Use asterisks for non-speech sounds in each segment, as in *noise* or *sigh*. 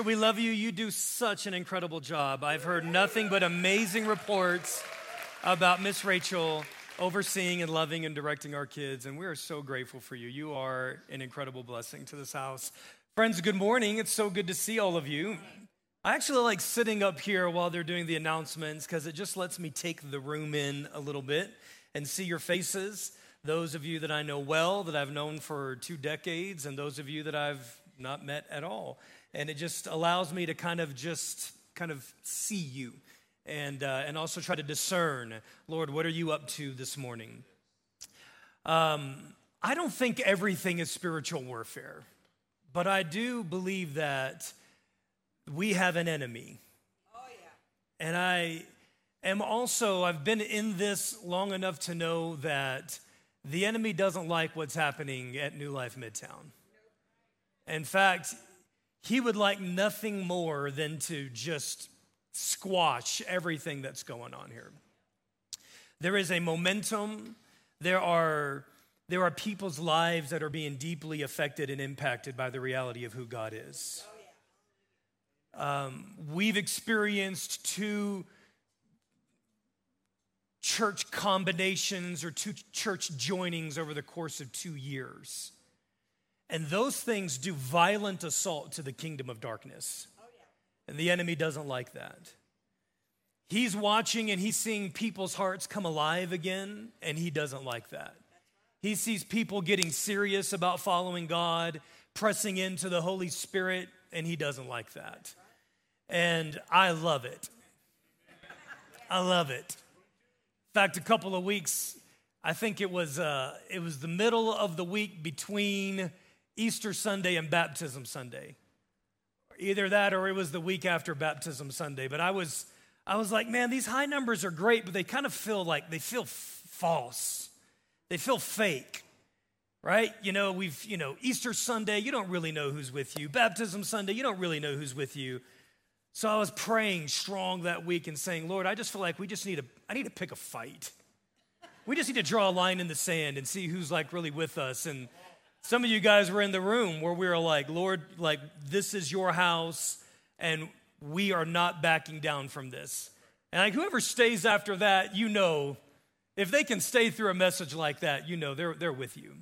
We love you. You do such an incredible job. I've heard nothing but amazing reports about Miss Rachel overseeing and loving and directing our kids, and we are so grateful for you. You are an incredible blessing to this house. Friends, good morning. It's so good to see all of you. I actually like sitting up here while they're doing the announcements because it just lets me take the room in a little bit and see your faces. Those of you that I know well, that I've known for two decades, and those of you that I've not met at all and it just allows me to kind of just kind of see you and, uh, and also try to discern, Lord, what are you up to this morning? Um, I don't think everything is spiritual warfare, but I do believe that we have an enemy. Oh, yeah. And I am also, I've been in this long enough to know that the enemy doesn't like what's happening at New Life Midtown. In fact, he would like nothing more than to just squash everything that's going on here. There is a momentum, there are, there are people's lives that are being deeply affected and impacted by the reality of who God is. Um, we've experienced two church combinations or two church joinings over the course of two years. And those things do violent assault to the kingdom of darkness. And the enemy doesn't like that. He's watching and he's seeing people's hearts come alive again, and he doesn't like that. He sees people getting serious about following God, pressing into the Holy Spirit, and he doesn't like that. And I love it. I love it. In fact, a couple of weeks, I think it was, uh, it was the middle of the week between Easter Sunday and Baptism Sunday. Either that or it was the week after Baptism Sunday. But I was, I was like, man, these high numbers are great, but they kind of feel like they feel f- false. They feel fake, right? You know, we've, you know, Easter Sunday, you don't really know who's with you. Baptism Sunday, you don't really know who's with you. So I was praying strong that week and saying, Lord, I just feel like we just need to, I need to pick a fight. We just need to draw a line in the sand and see who's like really with us. And some of you guys were in the room where we were like, Lord, like, this is your house, and we are not backing down from this. And like, whoever stays after that, you know, if they can stay through a message like that, you know, they're, they're with you.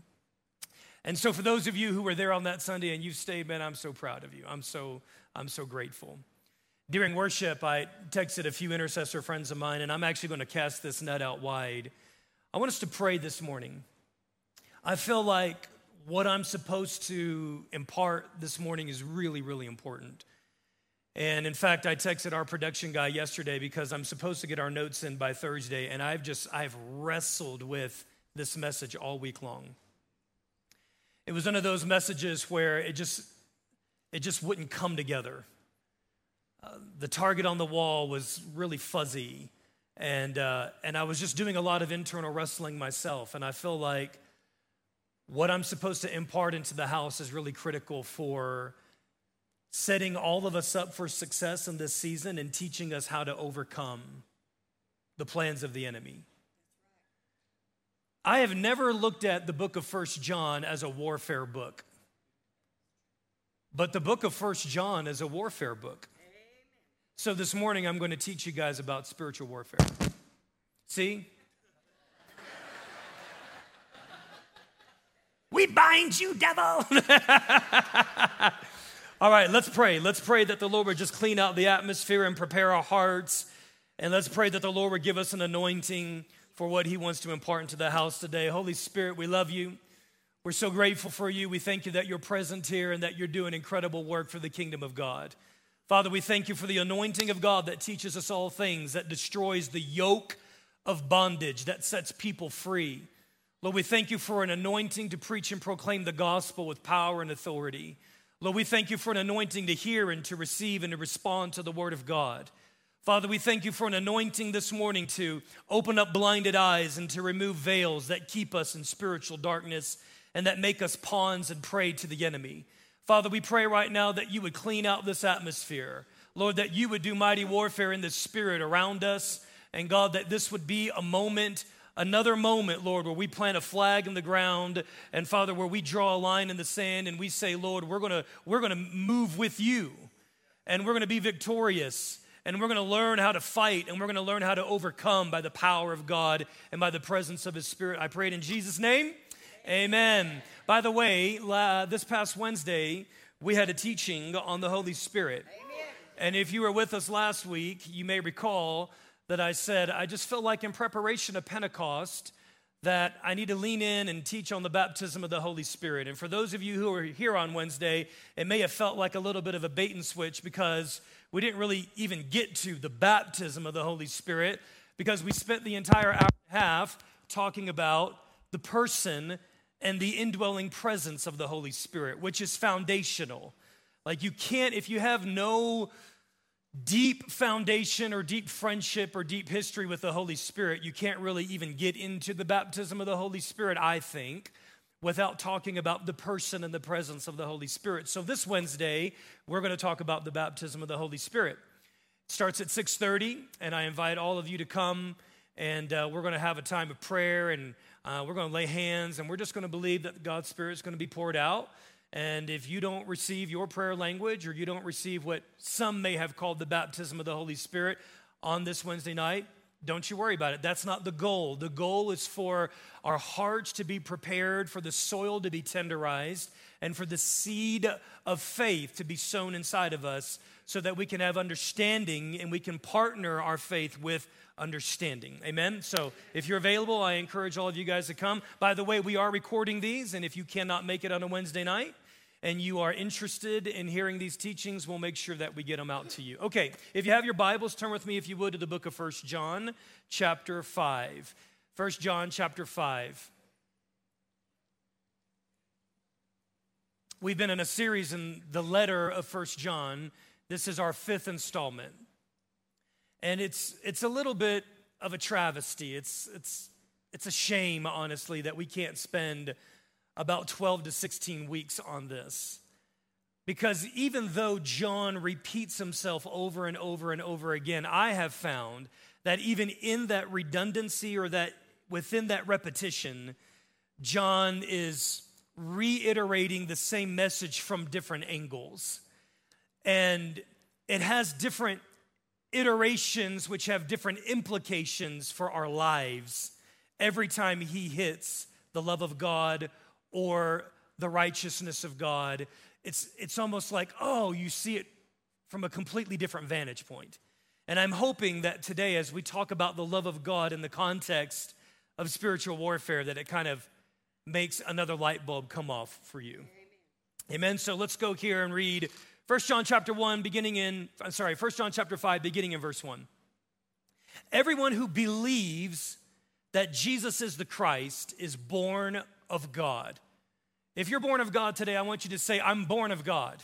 And so, for those of you who were there on that Sunday and you stayed, man, I'm so proud of you. I'm so, I'm so grateful. During worship, I texted a few intercessor friends of mine, and I'm actually going to cast this net out wide. I want us to pray this morning. I feel like what I'm supposed to impart this morning is really, really important. And in fact, I texted our production guy yesterday because I'm supposed to get our notes in by Thursday, and I've just, I've wrestled with this message all week long. It was one of those messages where it just, it just wouldn't come together. Uh, the target on the wall was really fuzzy, and, uh, and I was just doing a lot of internal wrestling myself, and I feel like what I'm supposed to impart into the house is really critical for setting all of us up for success in this season and teaching us how to overcome the plans of the enemy. I have never looked at the book of First John as a warfare book. But the book of First John is a warfare book. So this morning I'm going to teach you guys about spiritual warfare. See? We bind you, devil. *laughs* All right, let's pray. Let's pray that the Lord would just clean out the atmosphere and prepare our hearts. And let's pray that the Lord would give us an anointing for what He wants to impart into the house today. Holy Spirit, we love you. We're so grateful for you. We thank you that you're present here and that you're doing incredible work for the kingdom of God. Father, we thank you for the anointing of God that teaches us all things, that destroys the yoke of bondage, that sets people free. Lord, we thank you for an anointing to preach and proclaim the gospel with power and authority. Lord, we thank you for an anointing to hear and to receive and to respond to the word of God. Father, we thank you for an anointing this morning to open up blinded eyes and to remove veils that keep us in spiritual darkness and that make us pawns and prey to the enemy. Father, we pray right now that you would clean out this atmosphere. Lord, that you would do mighty warfare in the spirit around us. And God, that this would be a moment another moment, Lord, where we plant a flag in the ground and Father, where we draw a line in the sand and we say, Lord, we're gonna, we're gonna move with you. and we're going to be victorious and we're going to learn how to fight and we're going to learn how to overcome by the power of God and by the presence of His Spirit. I prayed in Jesus' name. Amen. By the way, this past Wednesday, we had a teaching on the Holy Spirit. Amen. And if you were with us last week, you may recall that I said, I just felt like in preparation of Pentecost, that I need to lean in and teach on the baptism of the Holy Spirit. And for those of you who are here on Wednesday, it may have felt like a little bit of a bait and switch because we didn't really even get to the baptism of the Holy Spirit because we spent the entire hour and a half talking about the person and the indwelling presence of the Holy Spirit, which is foundational. Like you can't, if you have no deep foundation or deep friendship or deep history with the Holy Spirit, you can't really even get into the baptism of the Holy Spirit, I think, without talking about the person and the presence of the Holy Spirit. So this Wednesday, we're going to talk about the baptism of the Holy Spirit. It starts at 6:30, and I invite all of you to come, and uh, we're going to have a time of prayer, and uh, we're going to lay hands, and we're just going to believe that God's Spirit is going to be poured out. And if you don't receive your prayer language or you don't receive what some may have called the baptism of the Holy Spirit on this Wednesday night, don't you worry about it. That's not the goal. The goal is for our hearts to be prepared, for the soil to be tenderized, and for the seed of faith to be sown inside of us so that we can have understanding and we can partner our faith with understanding. Amen. So if you're available, I encourage all of you guys to come. By the way, we are recording these, and if you cannot make it on a Wednesday night, and you are interested in hearing these teachings, we'll make sure that we get them out to you. Okay, if you have your Bibles, turn with me, if you would, to the book of First John, chapter 5. First John, chapter 5. We've been in a series in the letter of First John. This is our fifth installment. And it's, it's a little bit of a travesty. It's, it's, it's a shame, honestly, that we can't spend about 12 to 16 weeks on this. Because even though John repeats himself over and over and over again, I have found that even in that redundancy or that within that repetition, John is reiterating the same message from different angles. And it has different iterations which have different implications for our lives every time he hits the love of God or the righteousness of God. It's, it's almost like, oh, you see it from a completely different vantage point. And I'm hoping that today, as we talk about the love of God in the context of spiritual warfare, that it kind of makes another light bulb come off for you. Amen. Amen. So let's go here and read 1 John chapter 1, beginning in, I'm sorry, 1 John chapter 5, beginning in verse 1. Everyone who believes that Jesus is the Christ is born of God. If you're born of God today, I want you to say, I'm born of God.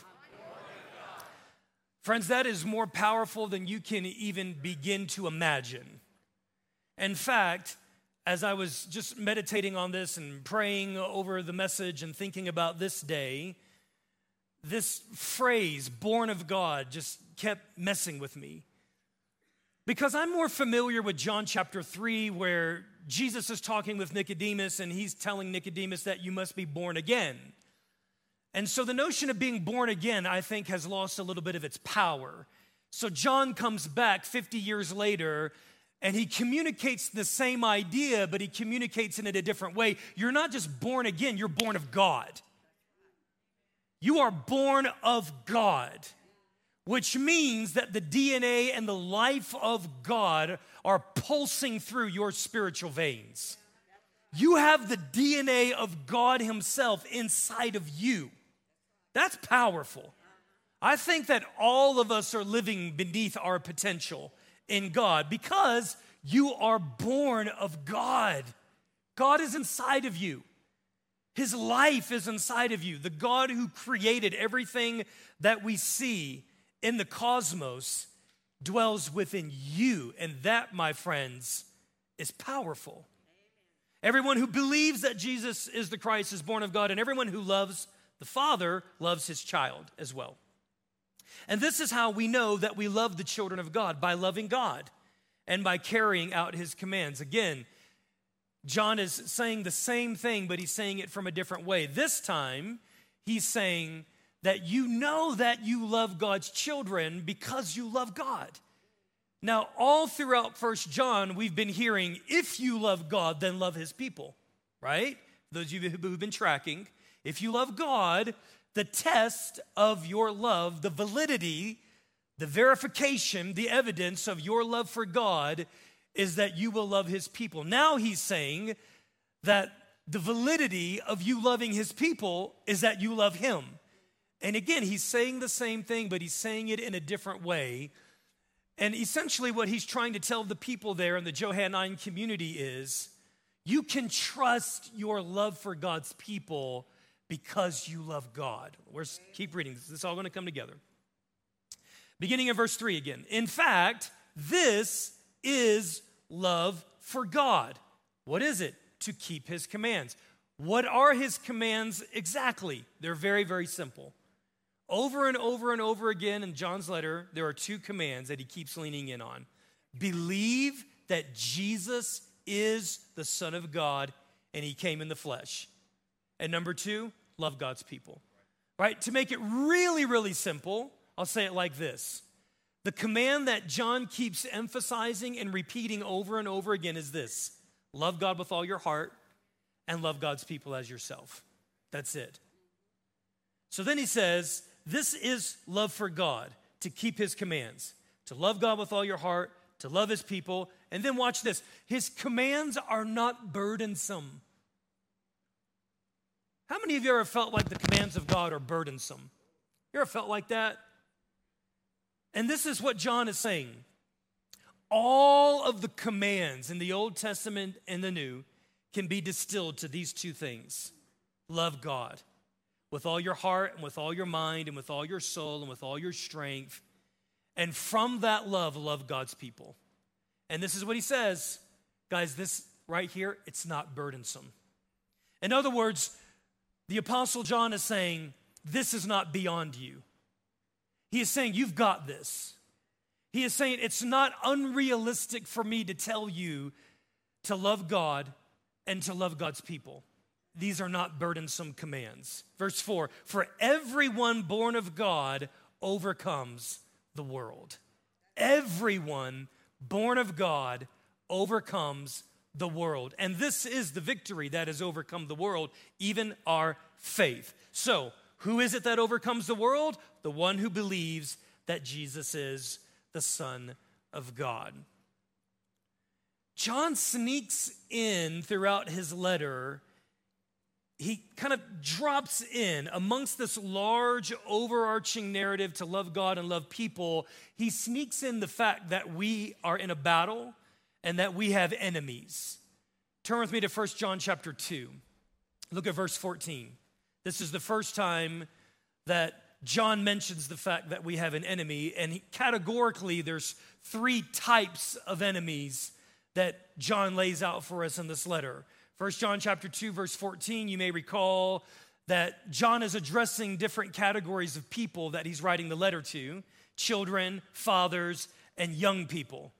Friends, that is more powerful than you can even begin to imagine. In fact, as I was just meditating on this and praying over the message and thinking about this day, this phrase, born of God, just kept messing with me. Because I'm more familiar with John chapter 3, where Jesus is talking with Nicodemus and he's telling Nicodemus that you must be born again. And so the notion of being born again, I think, has lost a little bit of its power. So John comes back 50 years later and he communicates the same idea, but he communicates in it a different way. You're not just born again, you're born of God. You are born of God which means that the DNA and the life of God are pulsing through your spiritual veins. You have the DNA of God Himself inside of you. That's powerful. I think that all of us are living beneath our potential in God because you are born of God. God is inside of you. His life is inside of you. The God who created everything that we see in the cosmos dwells within you. And that, my friends, is powerful. Everyone who believes that Jesus is the Christ is born of God, and everyone who loves the Father loves his child as well. And this is how we know that we love the children of God by loving God and by carrying out his commands. Again, John is saying the same thing, but he's saying it from a different way. This time, he's saying that you know that you love God's children because you love God. Now, all throughout First John, we've been hearing if you love God, then love his people, right? Those of you who've been tracking, if you love God, the test of your love, the validity, the verification, the evidence of your love for God is that you will love his people. Now he's saying that the validity of you loving his people is that you love him. And again, he's saying the same thing, but he's saying it in a different way. And essentially, what he's trying to tell the people there in the Johannine community is you can trust your love for God's people because you love God. We're, keep reading. This is all going to come together. Beginning in verse 3 again. In fact, this is love for God. What is it? To keep his commands. What are his commands exactly? They're very, very simple. Over and over and over again in John's letter, there are two commands that he keeps leaning in on believe that Jesus is the Son of God and he came in the flesh. And number two, love God's people. Right? To make it really, really simple, I'll say it like this The command that John keeps emphasizing and repeating over and over again is this love God with all your heart and love God's people as yourself. That's it. So then he says, This is love for God, to keep his commands, to love God with all your heart, to love his people. And then watch this his commands are not burdensome. How many of you ever felt like the commands of God are burdensome? You ever felt like that? And this is what John is saying. All of the commands in the Old Testament and the New can be distilled to these two things love God with all your heart and with all your mind and with all your soul and with all your strength. And from that love, love God's people. And this is what he says guys, this right here, it's not burdensome. In other words, the Apostle John is saying, This is not beyond you. He is saying, You've got this. He is saying, It's not unrealistic for me to tell you to love God and to love God's people. These are not burdensome commands. Verse 4 For everyone born of God overcomes the world. Everyone born of God overcomes the world. And this is the victory that has overcome the world, even our faith. So, who is it that overcomes the world? The one who believes that Jesus is the Son of God. John sneaks in throughout his letter. He kind of drops in amongst this large, overarching narrative to love God and love people. He sneaks in the fact that we are in a battle and that we have enemies. Turn with me to 1 John chapter 2. Look at verse 14. This is the first time that John mentions the fact that we have an enemy, and he, categorically, there's three types of enemies that John lays out for us in this letter. 1 John chapter 2 verse 14, you may recall that John is addressing different categories of people that he's writing the letter to, children, fathers, and young people.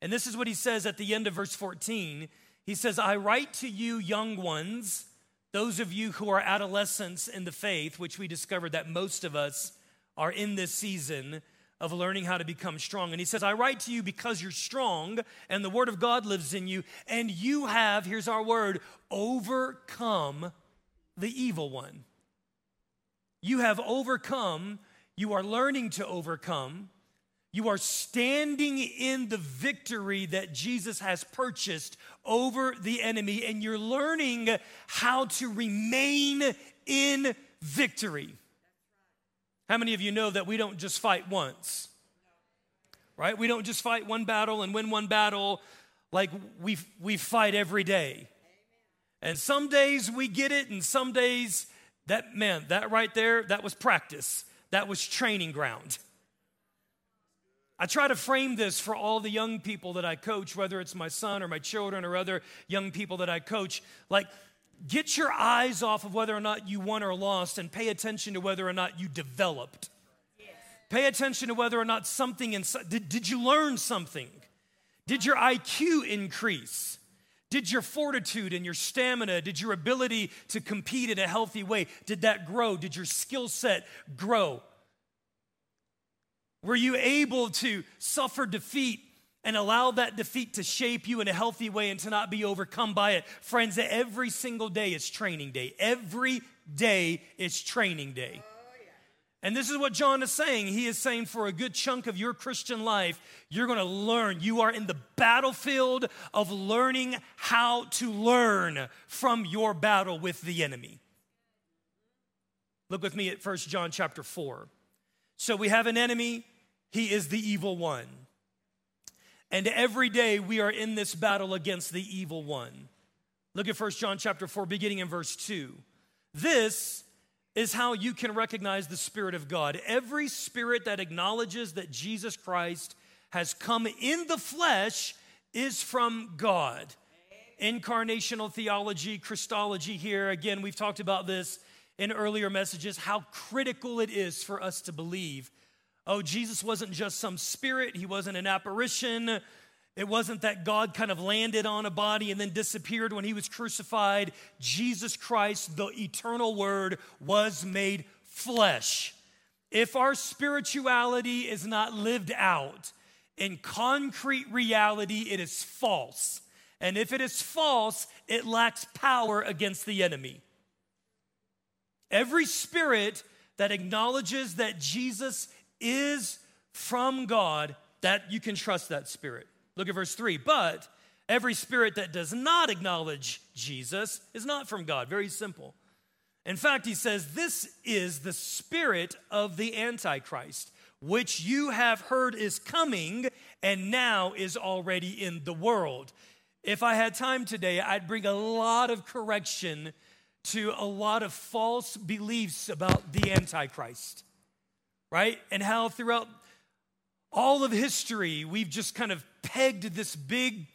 And this is what he says at the end of verse 14. He says, I write to you, young ones, those of you who are adolescents in the faith, which we discovered that most of us are in this season of learning how to become strong. And he says, I write to you because you're strong and the word of God lives in you, and you have, here's our word, overcome the evil one. You have overcome, you are learning to overcome you are standing in the victory that Jesus has purchased over the enemy, and you're learning how to remain in victory. How many of you know that we don't just fight once? Right? We don't just fight one battle and win one battle like we, we fight every day. And some days we get it, and some days that, man, that right there, that was practice. That was training ground. I try to frame this for all the young people that I coach, whether it's my son or my children or other young people that I coach. Like, get your eyes off of whether or not you won or lost and pay attention to whether or not you developed. Yes. Pay attention to whether or not something inside, did, did you learn something? Did your IQ increase? Did your fortitude and your stamina, did your ability to compete in a healthy way, did that grow? Did your skill set grow? Were you able to suffer defeat and allow that defeat to shape you in a healthy way and to not be overcome by it? Friends, every single day is training day. Every day is training day. And this is what John is saying. He is saying for a good chunk of your Christian life, you're going to learn. You are in the battlefield of learning how to learn from your battle with the enemy. Look with me at 1 John chapter 4. So we have an enemy, he is the evil one. And every day we are in this battle against the evil one. Look at 1 John chapter 4 beginning in verse 2. This is how you can recognize the Spirit of God. Every spirit that acknowledges that Jesus Christ has come in the flesh is from God. Incarnational theology, Christology here, again, we've talked about this in earlier messages, how critical it is for us to believe. Oh, Jesus wasn't just some spirit, he wasn't an apparition. It wasn't that God kind of landed on a body and then disappeared when he was crucified. Jesus Christ, the eternal word, was made flesh. If our spirituality is not lived out in concrete reality, it is false. And if it is false, it lacks power against the enemy. Every spirit that acknowledges that Jesus is from God, that you can trust that spirit. Look at verse 3. But every spirit that does not acknowledge Jesus is not from God. Very simple. In fact, he says, This is the spirit of the Antichrist, which you have heard is coming and now is already in the world. If I had time today, I'd bring a lot of correction to a lot of false beliefs about the Antichrist, right? And how throughout all of history, we've just kind of pegged this big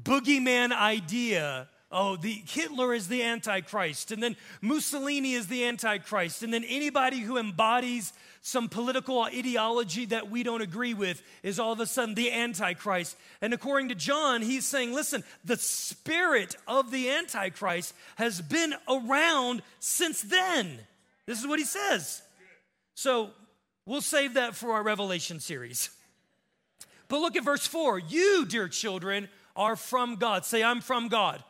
boogeyman idea. Oh, the Hitler is the Antichrist, and then Mussolini is the Antichrist, and then anybody who embodies some political ideology that we don't agree with is all of a sudden the Antichrist. And according to John, he's saying, listen, the spirit of the Antichrist has been around since then. This is what he says. So We'll save that for our Revelation series. But look at verse 4. You, dear children, are from God. Say, I'm from God.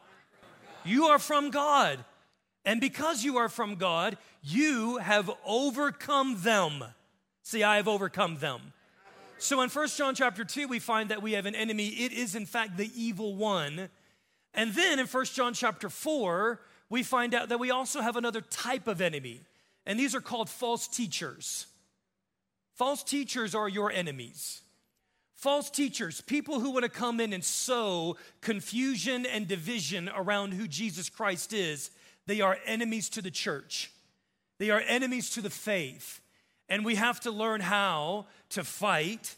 You are from God. And because you are from God, you have overcome them. See, I have overcome them. So in 1 John chapter 2, we find that we have an enemy. It is, in fact, the evil one. And then in 1 John chapter 4, we find out that we also have another type of enemy. And these are called false teachers. False teachers are your enemies. False teachers, people who want to come in and sow confusion and division around who Jesus Christ is, they are enemies to the church. They are enemies to the faith. And we have to learn how to fight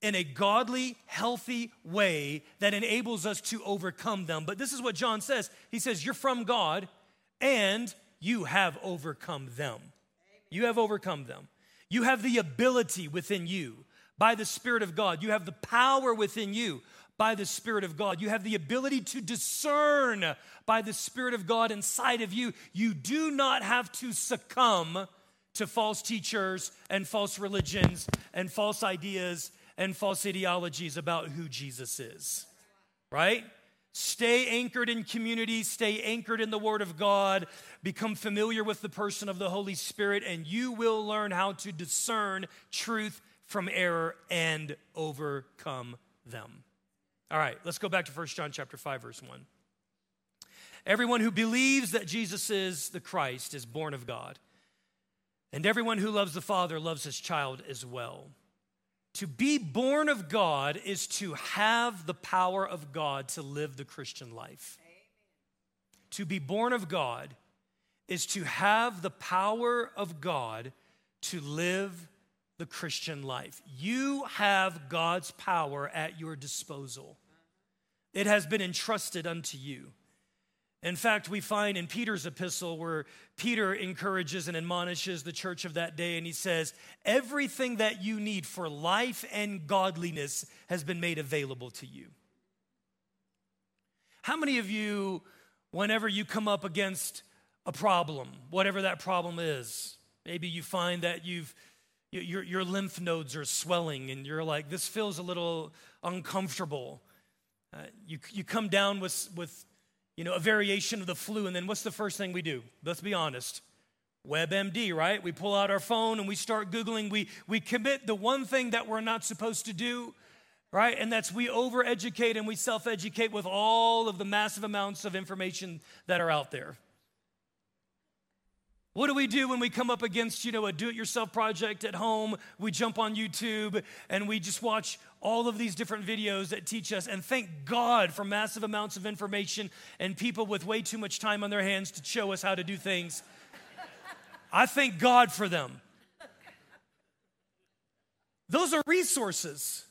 in a godly, healthy way that enables us to overcome them. But this is what John says He says, You're from God and you have overcome them. You have overcome them. You have the ability within you by the Spirit of God. You have the power within you by the Spirit of God. You have the ability to discern by the Spirit of God inside of you. You do not have to succumb to false teachers and false religions and false ideas and false ideologies about who Jesus is. Right? Stay anchored in community, stay anchored in the Word of God, become familiar with the person of the Holy Spirit, and you will learn how to discern truth from error and overcome them. All right, let's go back to 1 John chapter 5 verse 1. Everyone who believes that Jesus is the Christ is born of God. And everyone who loves the Father loves his child as well. To be born of God is to have the power of God to live the Christian life. Amen. To be born of God is to have the power of God to live the Christian life. You have God's power at your disposal, it has been entrusted unto you. In fact, we find in Peter's epistle where Peter encourages and admonishes the church of that day, and he says, Everything that you need for life and godliness has been made available to you. How many of you, whenever you come up against a problem, whatever that problem is, maybe you find that you've your, your lymph nodes are swelling and you're like, this feels a little uncomfortable. Uh, you, you come down with, with you know, a variation of the flu, and then what's the first thing we do? Let's be honest. WebMD, right? We pull out our phone and we start Googling. We, we commit the one thing that we're not supposed to do, right? And that's we overeducate and we self educate with all of the massive amounts of information that are out there. What do we do when we come up against, you know, a do-it-yourself project at home? We jump on YouTube and we just watch all of these different videos that teach us and thank God for massive amounts of information and people with way too much time on their hands to show us how to do things. I thank God for them. Those are resources.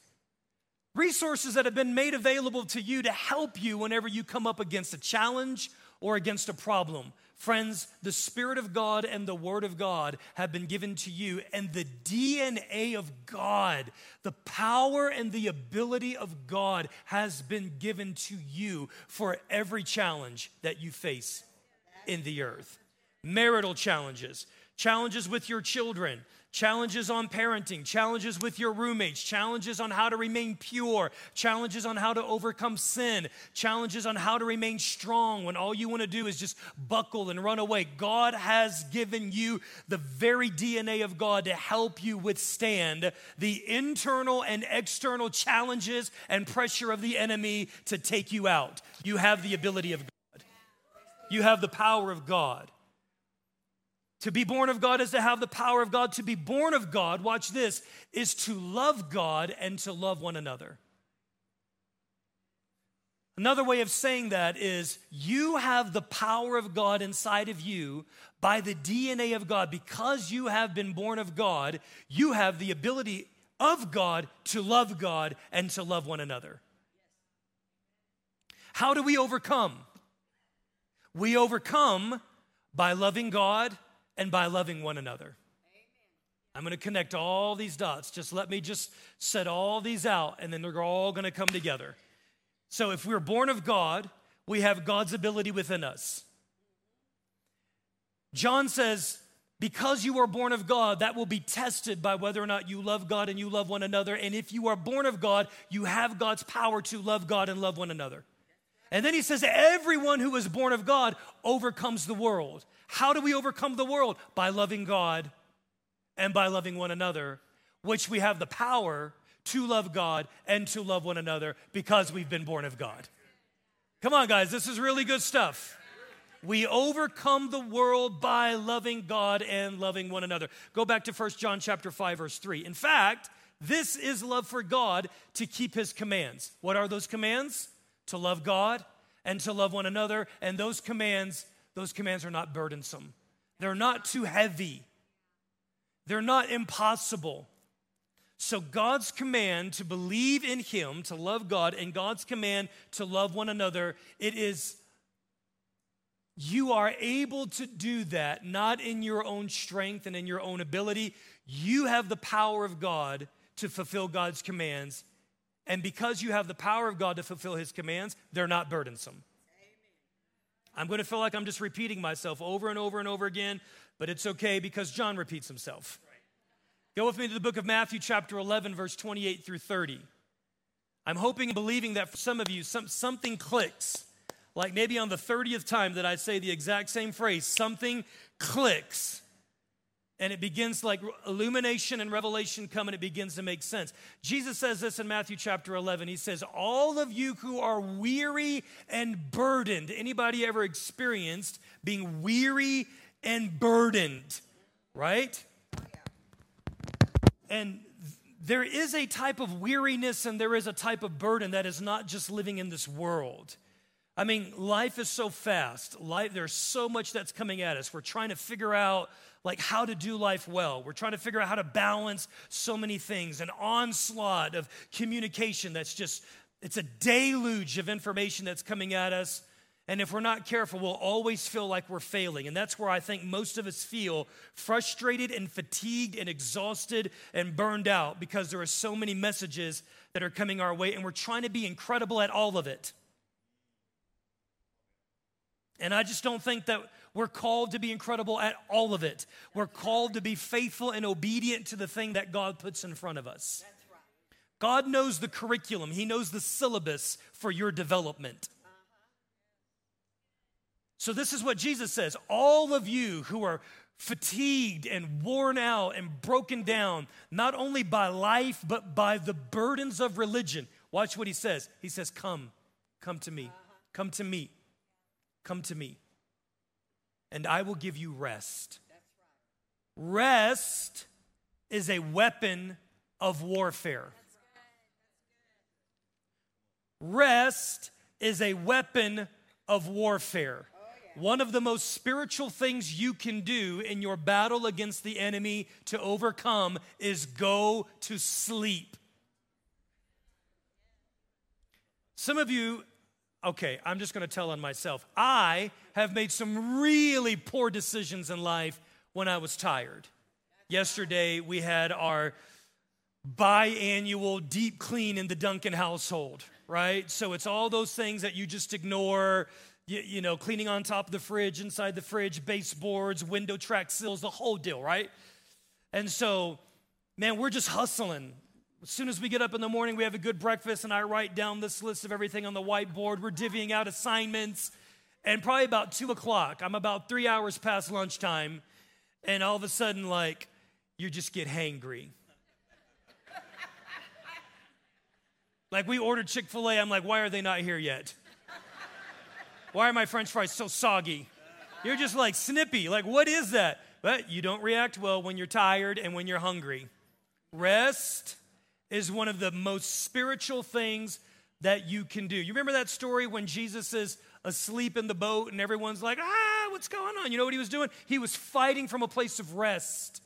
Resources that have been made available to you to help you whenever you come up against a challenge or against a problem. Friends, the Spirit of God and the Word of God have been given to you, and the DNA of God, the power and the ability of God has been given to you for every challenge that you face in the earth. Marital challenges, challenges with your children, challenges on parenting, challenges with your roommates, challenges on how to remain pure, challenges on how to overcome sin, challenges on how to remain strong when all you want to do is just buckle and run away. God has given you the very DNA of God to help you withstand the internal and external challenges and pressure of the enemy to take you out. You have the ability of God, you have the power of God. To be born of God is to have the power of God. To be born of God, watch this, is to love God and to love one another. Another way of saying that is you have the power of God inside of you by the DNA of God. Because you have been born of God, you have the ability of God to love God and to love one another. How do we overcome? We overcome by loving God and by loving one another. I'm going to connect all these dots. Just let me just set all these out, and then they're all going to come together. So, if we're born of God, we have God's ability within us. John says, because you are born of God, that will be tested by whether or not you love God and you love one another. And if you are born of God, you have God's power to love God and love one another. And then he says, everyone who is born of God overcomes the world. How do we overcome the world? By loving God and by loving one another, which we have the power to love God and to love one another because we've been born of God. Come on, guys, this is really good stuff. We overcome the world by loving God and loving one another. Go back to 1 John chapter 5 verse 3. In fact, this is love for God to keep his commands. What are those commands? To love God and to love one another, and those commands those commands are not burdensome. They're not too heavy. They're not impossible. So, God's command to believe in Him, to love God, and God's command to love one another, it is you are able to do that not in your own strength and in your own ability. You have the power of God to fulfill God's commands. And because you have the power of God to fulfill His commands, they're not burdensome. I'm going to feel like I'm just repeating myself over and over and over again, but it's okay because John repeats himself. Go with me to the book of Matthew, chapter 11, verse 28 through 30. I'm hoping and believing that for some of you, some, something clicks. Like maybe on the 30th time that I say the exact same phrase, something clicks and it begins like illumination and revelation come and it begins to make sense. Jesus says this in Matthew chapter 11. He says, "All of you who are weary and burdened, anybody ever experienced being weary and burdened, right? And there is a type of weariness and there is a type of burden that is not just living in this world. I mean, life is so fast. Life, there's so much that's coming at us. We're trying to figure out like how to do life well. We're trying to figure out how to balance so many things, an onslaught of communication that's just, it's a deluge of information that's coming at us. And if we're not careful, we'll always feel like we're failing. And that's where I think most of us feel frustrated and fatigued and exhausted and burned out because there are so many messages that are coming our way, and we're trying to be incredible at all of it. And I just don't think that we're called to be incredible at all of it. We're called to be faithful and obedient to the thing that God puts in front of us. God knows the curriculum, He knows the syllabus for your development. So, this is what Jesus says All of you who are fatigued and worn out and broken down, not only by life, but by the burdens of religion. Watch what he says. He says, Come, come to me, come to me, come to me, and I will give you rest. Rest is a weapon of warfare. Rest is a weapon of warfare. One of the most spiritual things you can do in your battle against the enemy to overcome is go to sleep. Some of you, okay, I'm just gonna tell on myself. I have made some really poor decisions in life when I was tired. Yesterday, we had our biannual deep clean in the Duncan household, right? So it's all those things that you just ignore you, you, know, cleaning on top of the fridge, inside the fridge, baseboards, window track sills, the whole deal, right? And so, man, we're just hustling. As soon as we get up in the morning, we have a good breakfast, and I write down this list of everything on the whiteboard. We're divvying out assignments. And probably about two o'clock, I'm about three hours past lunchtime, and all of a sudden, like, you just get hangry. like, we ordered Chick fil A. I'm like, why are they not here yet? Why are my french fries so soggy? You're just like snippy. Like, what is that? But you don't react well when you're tired and when you're hungry. Rest is one of the most spiritual things that you can do. You remember that story when Jesus is asleep in the boat and everyone's like, ah, what's going on? You know what he was doing? He was fighting from a place of rest.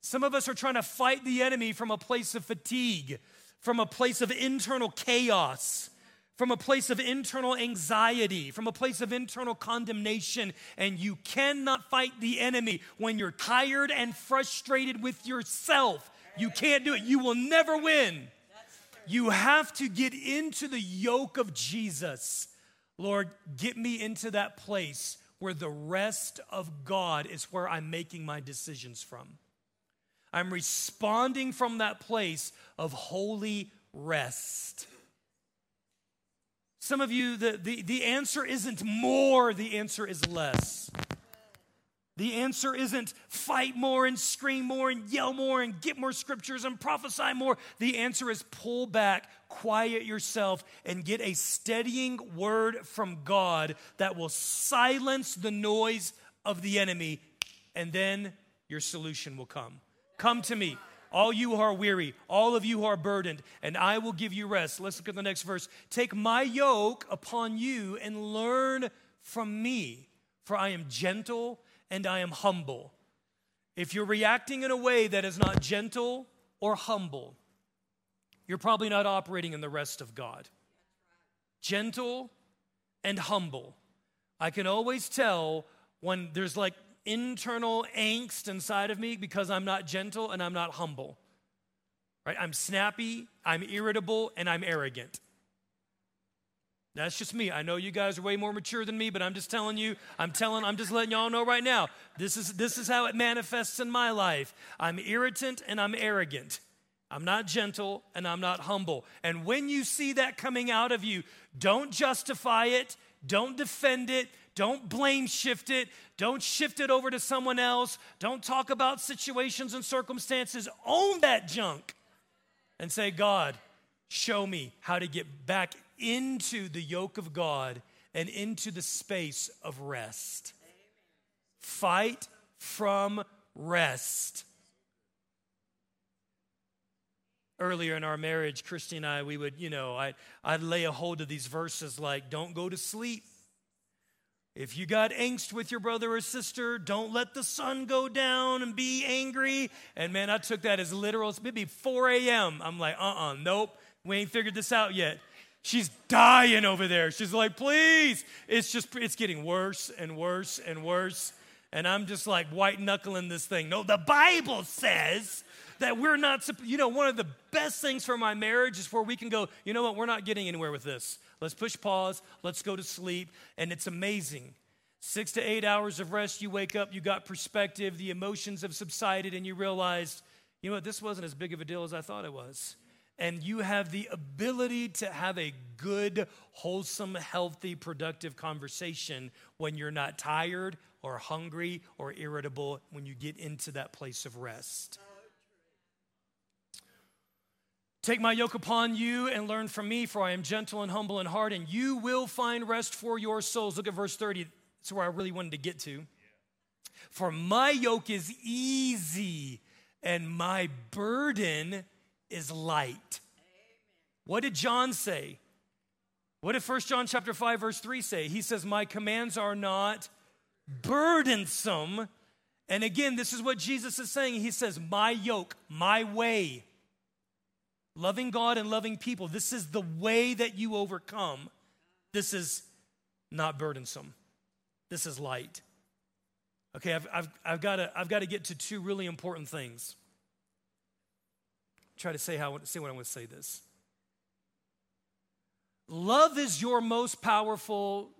Some of us are trying to fight the enemy from a place of fatigue, from a place of internal chaos from a place of internal anxiety, from a place of internal condemnation. And you cannot fight the enemy when you're tired and frustrated with yourself. You can't do it. You will never win. You have to get into the yoke of Jesus. Lord, get me into that place where the rest of God is where I'm making my decisions from. I'm responding from that place of holy rest. Some of you, the, the, the answer isn't more, the answer is less. The answer isn't fight more and scream more and yell more and get more scriptures and prophesy more. The answer is pull back, quiet yourself, and get a steadying word from God that will silence the noise of the enemy, and then your solution will come. Come to me all you who are weary, all of you who are burdened, and I will give you rest. Let's look at the next verse. Take my yoke upon you and learn from me, for I am gentle and I am humble. If you're reacting in a way that is not gentle or humble, you're probably not operating in the rest of God. Gentle and humble. I can always tell when there's like internal angst inside of me because I'm not gentle and I'm not humble. Right? I'm snappy, I'm irritable, and I'm arrogant. That's just me. I know you guys are way more mature than me, but I'm just telling you, I'm telling, I'm just letting y'all know right now. This is this is how it manifests in my life. I'm irritant and I'm arrogant. I'm not gentle and I'm not humble. And when you see that coming out of you, don't justify it, don't defend it, don't blame shift it. Don't shift it over to someone else. Don't talk about situations and circumstances. Own that junk and say, God, show me how to get back into the yoke of God and into the space of rest. Fight from rest. Earlier in our marriage, Christy and I, we would, you know, I, I'd lay a hold of these verses like, don't go to sleep if you got angst with your brother or sister, don't let the sun go down and be angry. And man, I took that as literal. It's maybe 4 a.m. I'm like, uh uh-uh, uh, nope, we ain't figured this out yet. She's dying over there. She's like, please. It's just, it's getting worse and worse and worse. And I'm just like white knuckling this thing. No, the Bible says that we're not, you know, one of the best things for my marriage is where we can go, you know what, we're not getting anywhere with this. Let's push pause. Let's go to sleep. And it's amazing Six to eight hours of rest, you wake up, you got perspective, the emotions have subsided, and you realized, you know what, this wasn't as big of a deal as I thought it was. And you have the ability to have a good, wholesome, healthy, productive conversation when you're not tired or hungry or irritable when you get into that place of rest. Take my yoke upon you and learn from me, for I am gentle and humble in heart, and you will find rest for your souls. Look at verse 30. That's where I really wanted to get to. For my yoke is easy and my burden is light. What did John say? What did 1 John chapter 5 verse 3 say? He says my commands are not burdensome. And again, this is what Jesus is saying. He says my yoke, my way. Loving God and loving people. This is the way that you overcome. This is not burdensome. This is light. Okay, I've, I've, I've got I've got to get to two really important things. Try to say how say what I want to say this. Love is your most powerful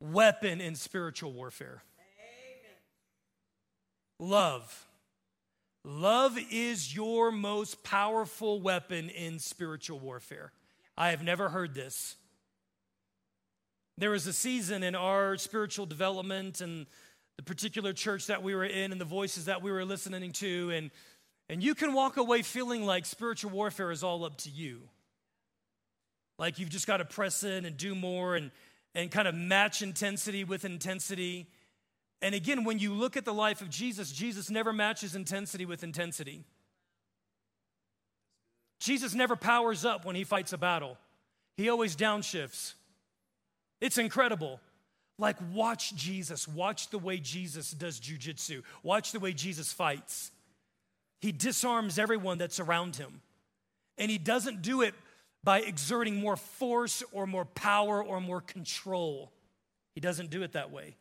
weapon in spiritual warfare. Amen. Love. Love is your most powerful weapon in spiritual warfare. I have never heard this. There was a season in our spiritual development and the particular church that we were in and the voices that we were listening to, and, and you can walk away feeling like spiritual warfare is all up to you. Like you've just got to press in and do more and, and kind of match intensity with intensity. And again, when you look at the life of Jesus, Jesus never matches intensity with intensity. Jesus never powers up when he fights a battle, he always downshifts. It's incredible. Like, watch Jesus. Watch the way Jesus does jujitsu. Watch the way Jesus fights. He disarms everyone that's around him. And he doesn't do it by exerting more force or more power or more control. He doesn't do it that way.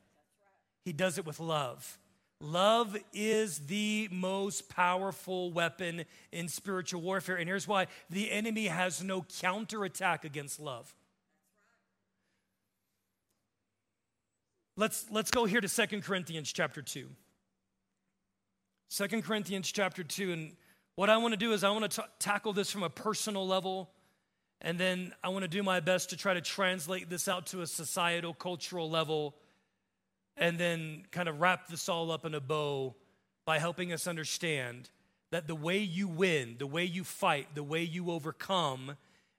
He does it with love. Love is the most powerful weapon in spiritual warfare. And here's why the enemy has no counterattack against love. Let's, let's go here to Second Corinthians chapter 2. 2 Corinthians chapter 2. And what I want to do is I want to t- tackle this from a personal level. And then I want to do my best to try to translate this out to a societal, cultural level. And then kind of wrap this all up in a bow by helping us understand that the way you win, the way you fight, the way you overcome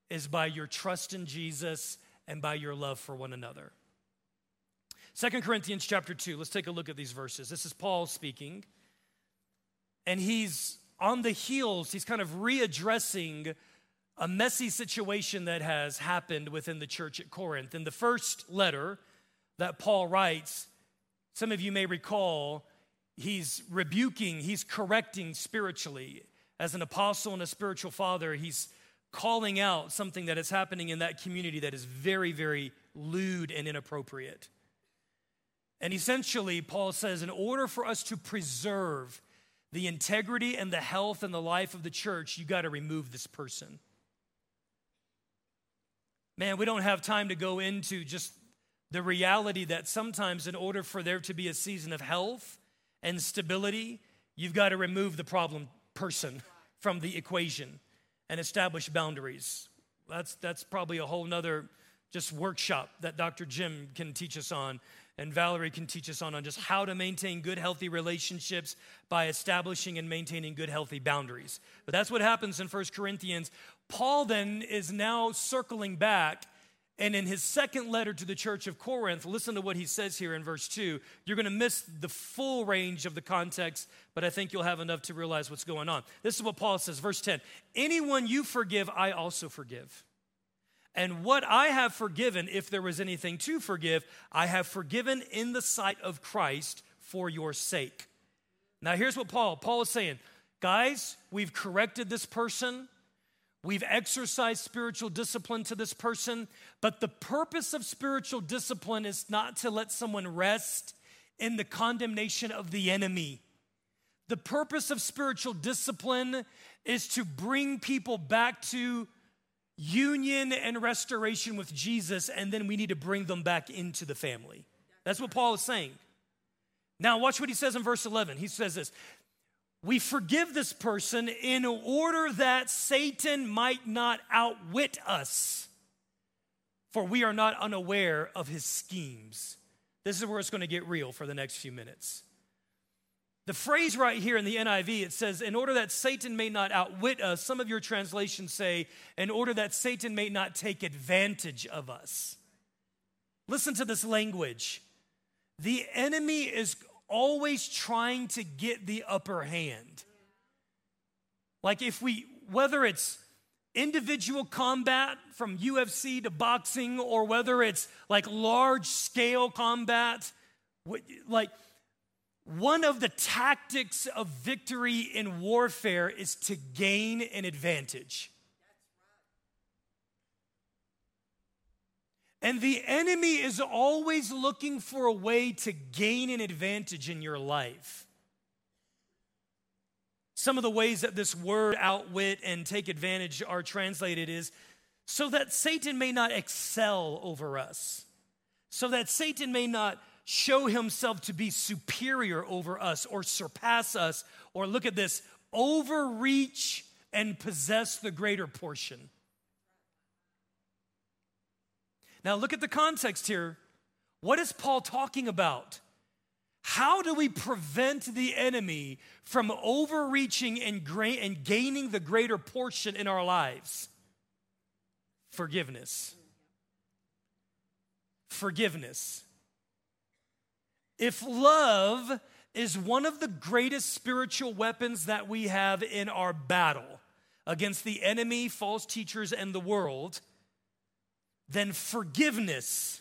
is by your trust in Jesus and by your love for one another. Second Corinthians chapter 2, let's take a look at these verses. This is Paul speaking, and he's on the heels, he's kind of readdressing a messy situation that has happened within the church at Corinth. In the first letter that Paul writes, some of you may recall, he's rebuking, he's correcting spiritually. As an apostle and a spiritual father, he's calling out something that is happening in that community that is very, very lewd and inappropriate. And essentially, Paul says, in order for us to preserve the integrity and the health and the life of the church, you got to remove this person. Man, we don't have time to go into just the reality that sometimes, in order for there to be a season of health and stability, you've got to remove the problem person from the equation and establish boundaries. That's, that's probably a whole nother just workshop that Dr. Jim can teach us on and Valerie can teach us on, on just how to maintain good, healthy relationships by establishing and maintaining good, healthy boundaries. But that's what happens in First Corinthians. Paul then is now circling back, and in his second letter to the church of Corinth, listen to what he says here in verse 2. You're going to miss the full range of the context, but I think you'll have enough to realize what's going on. This is what Paul says, verse 10 Anyone you forgive, I also forgive. And what I have forgiven, if there was anything to forgive, I have forgiven in the sight of Christ for your sake. Now, here's what Paul Paul is saying, guys, we've corrected this person. We've exercised spiritual discipline to this person, but the purpose of spiritual discipline is not to let someone rest in the condemnation of the enemy. The purpose of spiritual discipline is to bring people back to union and restoration with Jesus, and then we need to bring them back into the family. That's what Paul is saying. Now, watch what he says in verse 11. He says this We forgive this person in order that Satan might not outwit us, for we are not unaware of his schemes. This is where it's going to get real for the next few minutes. The phrase right here in the NIV, it says, in order that Satan may not outwit us. Some of your translations say, in order that Satan may not take advantage of us. Listen to this language. The enemy is always trying to get the upper hand. Like if we, whether it's individual combat from UFC to boxing, or whether it's like large scale combat, like one of the tactics of victory in warfare is to gain an advantage. And the enemy is always looking for a way to gain an advantage in your life. Some of the ways that this word outwit and take advantage are translated is so that Satan may not excel over us, so that Satan may not show himself to be superior over us or surpass us, or look at this, overreach and possess the greater portion. Now, look at the context here. What is Paul talking about? How do we prevent the enemy from overreaching and, gra- and gaining the greater portion in our lives? Forgiveness. Forgiveness. If love is one of the greatest spiritual weapons that we have in our battle against the enemy, false teachers, and the world, then forgiveness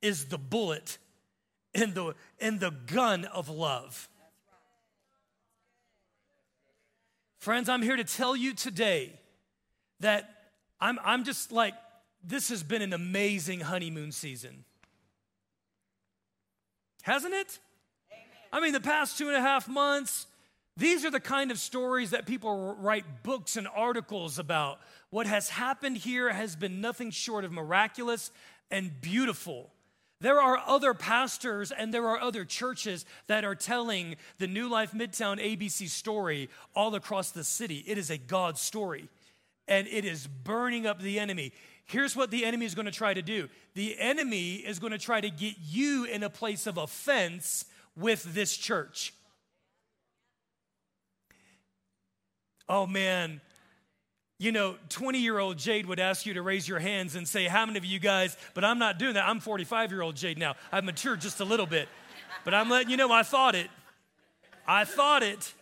is the bullet in the, in the gun of love. Friends, I'm here to tell you today that I'm, I'm just like, this has been an amazing honeymoon season. Hasn't it? Amen. I mean, the past two and a half months, these are the kind of stories that people write books and articles about. What has happened here has been nothing short of miraculous and beautiful. There are other pastors and there are other churches that are telling the New Life Midtown ABC story all across the city. It is a God story and it is burning up the enemy. Here's what the enemy is going to try to do the enemy is going to try to get you in a place of offense with this church. Oh man, you know, 20 year old Jade would ask you to raise your hands and say, How many of you guys? But I'm not doing that. I'm 45 year old Jade now. I've matured just a little bit. But I'm letting you know, I thought it. I thought it.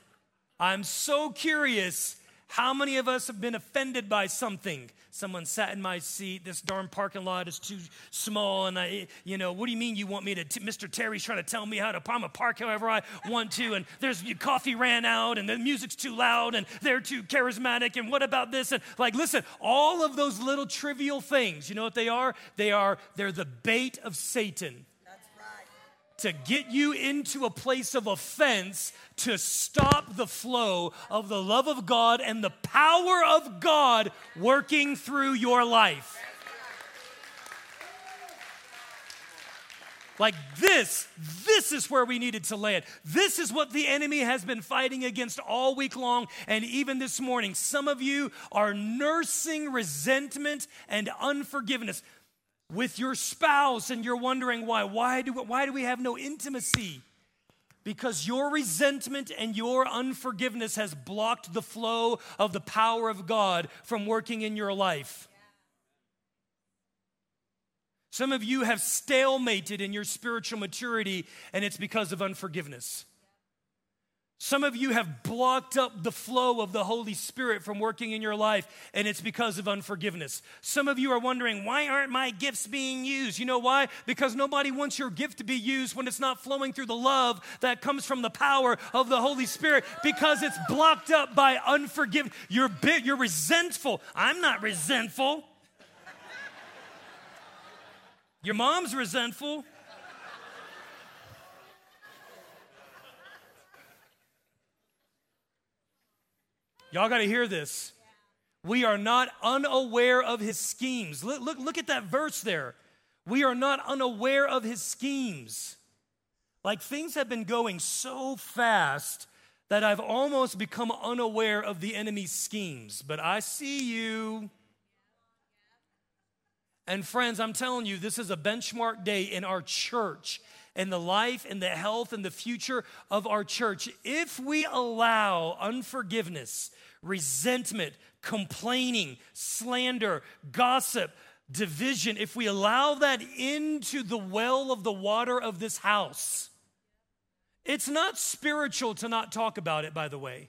I'm so curious how many of us have been offended by something? Someone sat in my seat. This darn parking lot is too small. And I, you know, what do you mean you want me to? T- Mr. Terry's trying to tell me how to I'm a park however I want to. And there's coffee ran out and the music's too loud and they're too charismatic. And what about this? And like, listen, all of those little trivial things, you know what they are? They are, they're the bait of Satan to get you into a place of offense to stop the flow of the love of God and the power of God working through your life. Like this, this is where we needed to land. This is what the enemy has been fighting against all week long. And even this morning, some of you are nursing resentment and unforgiveness with your spouse and you're wondering why. Why do, why do we have no intimacy? Because your resentment and your unforgiveness has blocked the flow of the power of God from working in your life. Some of you have stalemated in your spiritual maturity, and it's because of unforgiveness. Some of you have blocked up the flow of the Holy Spirit from working in your life, and it's because of unforgiveness. Some of you are wondering, why aren't my gifts being used? You know why? Because nobody wants your gift to be used when it's not flowing through the love that comes from the power of the Holy Spirit, because it's blocked up by unforgiveness. You're, big, you're resentful. I'm not resentful. Your mom's resentful. Y'all got to hear this. We are not unaware of his schemes. Look, look, look at that verse there. We are not unaware of his schemes. Like things have been going so fast that I've almost become unaware of the enemy's schemes. But I see you. And friends, I'm telling you, this is a benchmark day in our church and the life and the health and the future of our church. If we allow unforgiveness, resentment, complaining, slander, gossip, division, if we allow that into the well of the water of this house, it's not spiritual to not talk about it, by the way.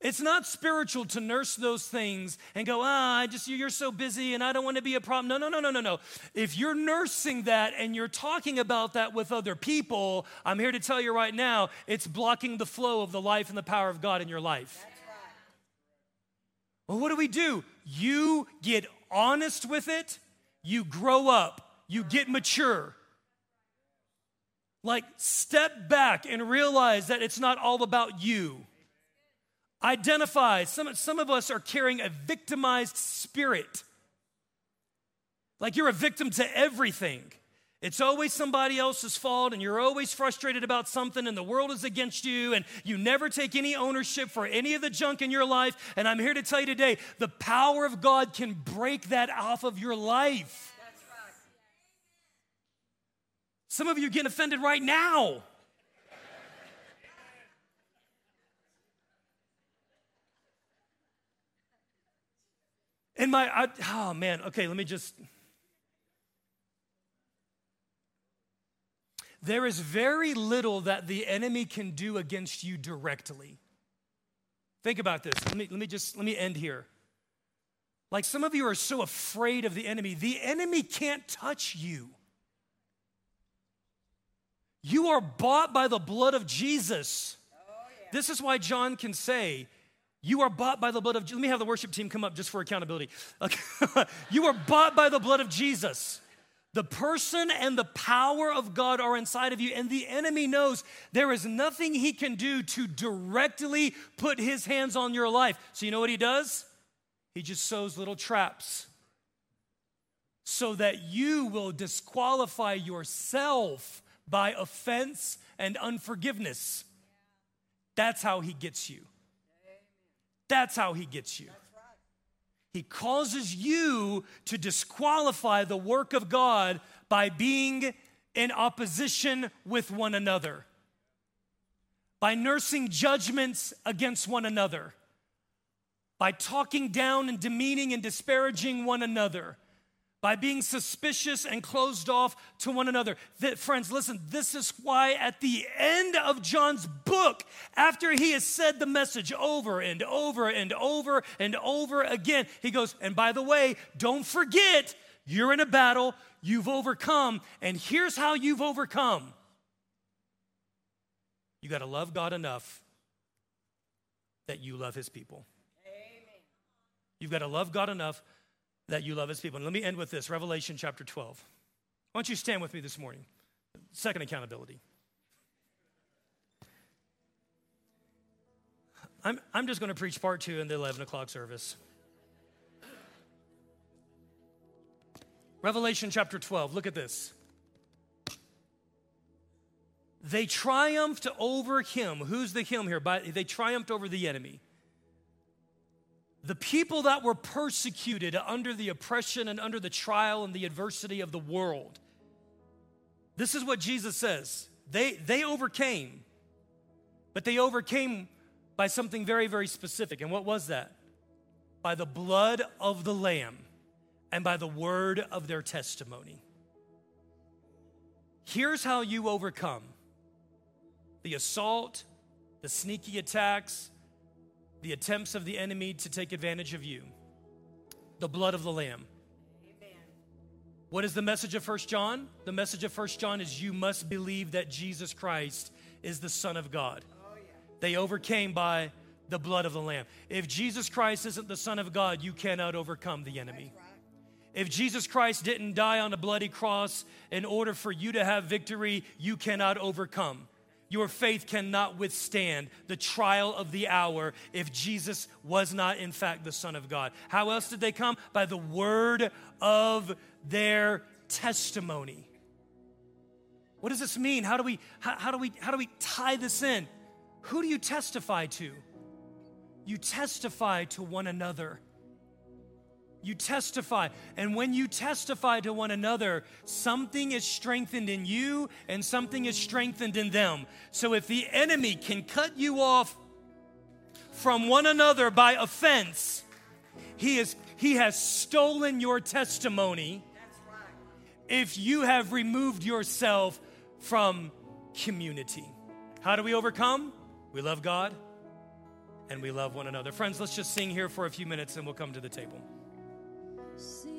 It's not spiritual to nurse those things and go, ah, I just you're so busy and I don't want to be a problem. No, no, no, no, no, no. If you're nursing that and you're talking about that with other people, I'm here to tell you right now, it's blocking the flow of the life and the power of God in your life. Well, what do we do? You get honest with it, you grow up, you get mature. Like, step back and realize that it's not all about you. Identify. Some, some of us are carrying a victimized spirit. Like you're a victim to everything. It's always somebody else's fault, and you're always frustrated about something, and the world is against you, and you never take any ownership for any of the junk in your life. And I'm here to tell you today the power of God can break that off of your life. Some of you are getting offended right now. And my, I, oh man, okay, let me just. There is very little that the enemy can do against you directly. Think about this. Let me, let me just, let me end here. Like some of you are so afraid of the enemy, the enemy can't touch you. You are bought by the blood of Jesus. Oh, yeah. This is why John can say, you are bought by the blood of Let me have the worship team come up just for accountability. *laughs* You are bought by the blood of Jesus. The person and the power of God are inside of you, and the enemy knows there is nothing he can do to directly put his hands on your life. So, you know what he does? He just sows little traps so that you will disqualify yourself by offense and unforgiveness. That's how he gets you. That's how he gets you. He causes you to disqualify the work of God by being in opposition with one another, by nursing judgments against one another, by talking down and demeaning and disparaging one another by being suspicious and closed off to one another. That, friends, listen, this is why at the end of John's book, after he has said the message over and over and over and over again, he goes, and by the way, don't forget, you're in a battle, you've overcome, and here's how you've overcome. You got to love God enough that you love his people. Amen. You've got to love God enough that you love his people. And let me end with this Revelation chapter 12. Why don't you stand with me this morning? Second accountability. I'm, I'm just going to preach part two in the 11 o'clock service. Revelation chapter 12, look at this. They triumphed over him. Who's the him here? By, they triumphed over the enemy the people that were persecuted under the oppression and under the trial and the adversity of the world. This is what Jesus says. They, they overcame, but they overcame by something very, very specific. And what was that? By the blood of the Lamb and by the word of their testimony. Here's how you overcome the assault, the sneaky attacks, the attempts of the enemy to take advantage of you. The blood of the Lamb. Amen. What is the message of First John? The message of First John is you must believe that Jesus Christ is the Son of God. Oh, yeah. They overcame by the blood of the Lamb. If Jesus Christ isn't the Son of God, you cannot overcome the enemy. Right. If Jesus Christ didn't die on a bloody cross in order for you to have victory, you cannot overcome your faith cannot withstand the trial of the hour if Jesus was not, in fact, the Son of God. How else did they come? By the word of their testimony. What does this mean? How do we, how, how, do we, how do we tie this in? Who do you testify to? You testify to one another. You testify. And when you testify to one another, something is strengthened in you and something is strengthened in them. So if the enemy can cut you off from one another by offense, he, is, he has stolen your testimony if you have removed yourself from community. How do we overcome? We love God and we love one another. Friends, let's just sing here for a few minutes and we'll come to the table. See